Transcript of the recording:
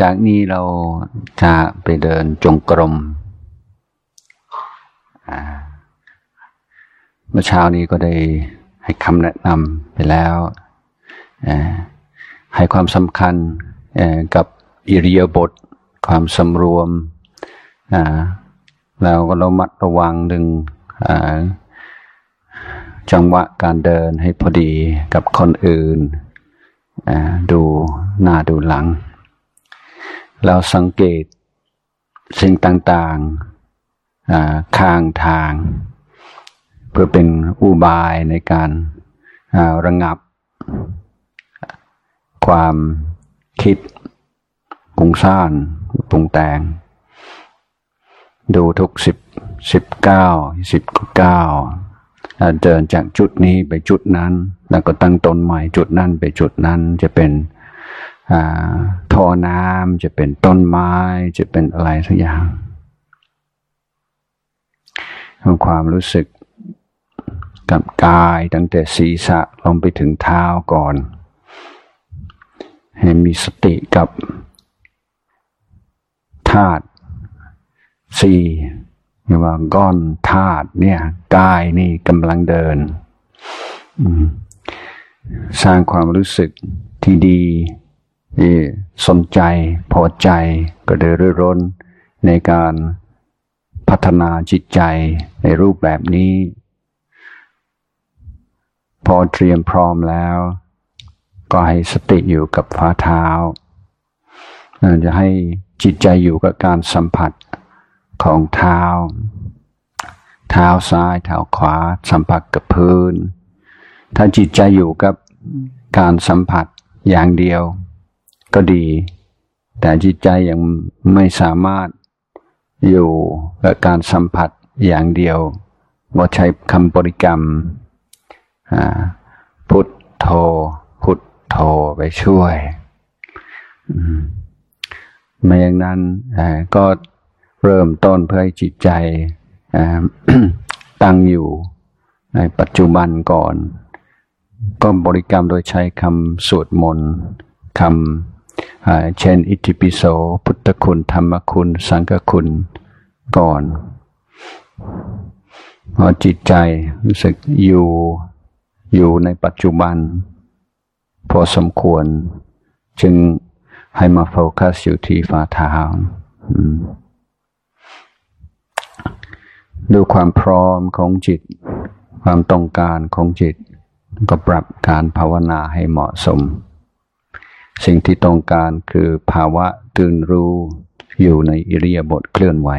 จากนี้เราจะไปเดินจงกรมเมื่อเช้านี้ก็ได้ให้คำแนะนำไปแล้วให้ความสำคัญกับอิริยาบถความสำรวมแล้วก็รามัดระวังดึงจังหวะการเดินให้พอดีกับคนอื่น ดูหน้าดูหลัง เราสังเกตสิ่งต่างๆข้างทาง เพื่อเป็นอุบายในการระงับ ความคิดปุงซ่านปุงแต่ง ดูทุกสิบสิบเก้าสิบเก้าเดินจากจุดนี้ไปจุดนั้น แล้วก็ตั้งตนใหม่จุดนั้นไปจุดนั้นจะเป็น ท่อน้ำจะเป็นต้นไม้ จะเป็นอะไรสักอย่างความรู้สึกกับกายตั้งแต่ศีรษะลงไปถึงเท้าก่อน ให้มีสติกับธาตุสี่เรียกว่าก้อนธาตุเนี่ยกายนี่กำลังเดิน สร้างความรู้สึกที่ดี ที่สนใจพอใจก็เดินรื่ร้นในการพัฒนาจิตใจในรูปแบบนี้ พอเตรียมพร้อมแล้ว ก็ให้สติอยู่กับฝ่าเท้าจะให้จิตใจอยู่กับการสัมผัสของเท้า เท้าซ้ายเท้าขวา สัมผัสกับพื้น ถ้าจิตใจอยู่กับการสัมผัสอย่างเดียว ก็ดี แต่จิตใจยังไม่สามารถอยู่กับการสัมผัสอย่างเดียวว่าใช้คำบริกรรมพุทโธพุทโธไปช่วย ไม่อย่างนั้นก็เริ่มต้นเพื่อให้จิตใจตั้งอยู่ในปัจจุบันก่อน ก็บริกรรมโดยใช้คำสวดมนต์คำ เช่น อิติปิโส พุทธคุณ ธรรมคุณ สังฆคุณก่อน พอจิตใจรู้สึกอยู่อยู่ในปัจจุบัน พอสมควร จึงให้มาโฟกัสอยู่ที่ฝ่าเท้าดูความพร้อมของจิต ความต้องการของจิต ก็ปรับการภาวนาให้เหมาะสม สิ่งที่ต้องการคือภาวะตื่นรู้อยู่ในอิริยาบถเคลื่อนไหว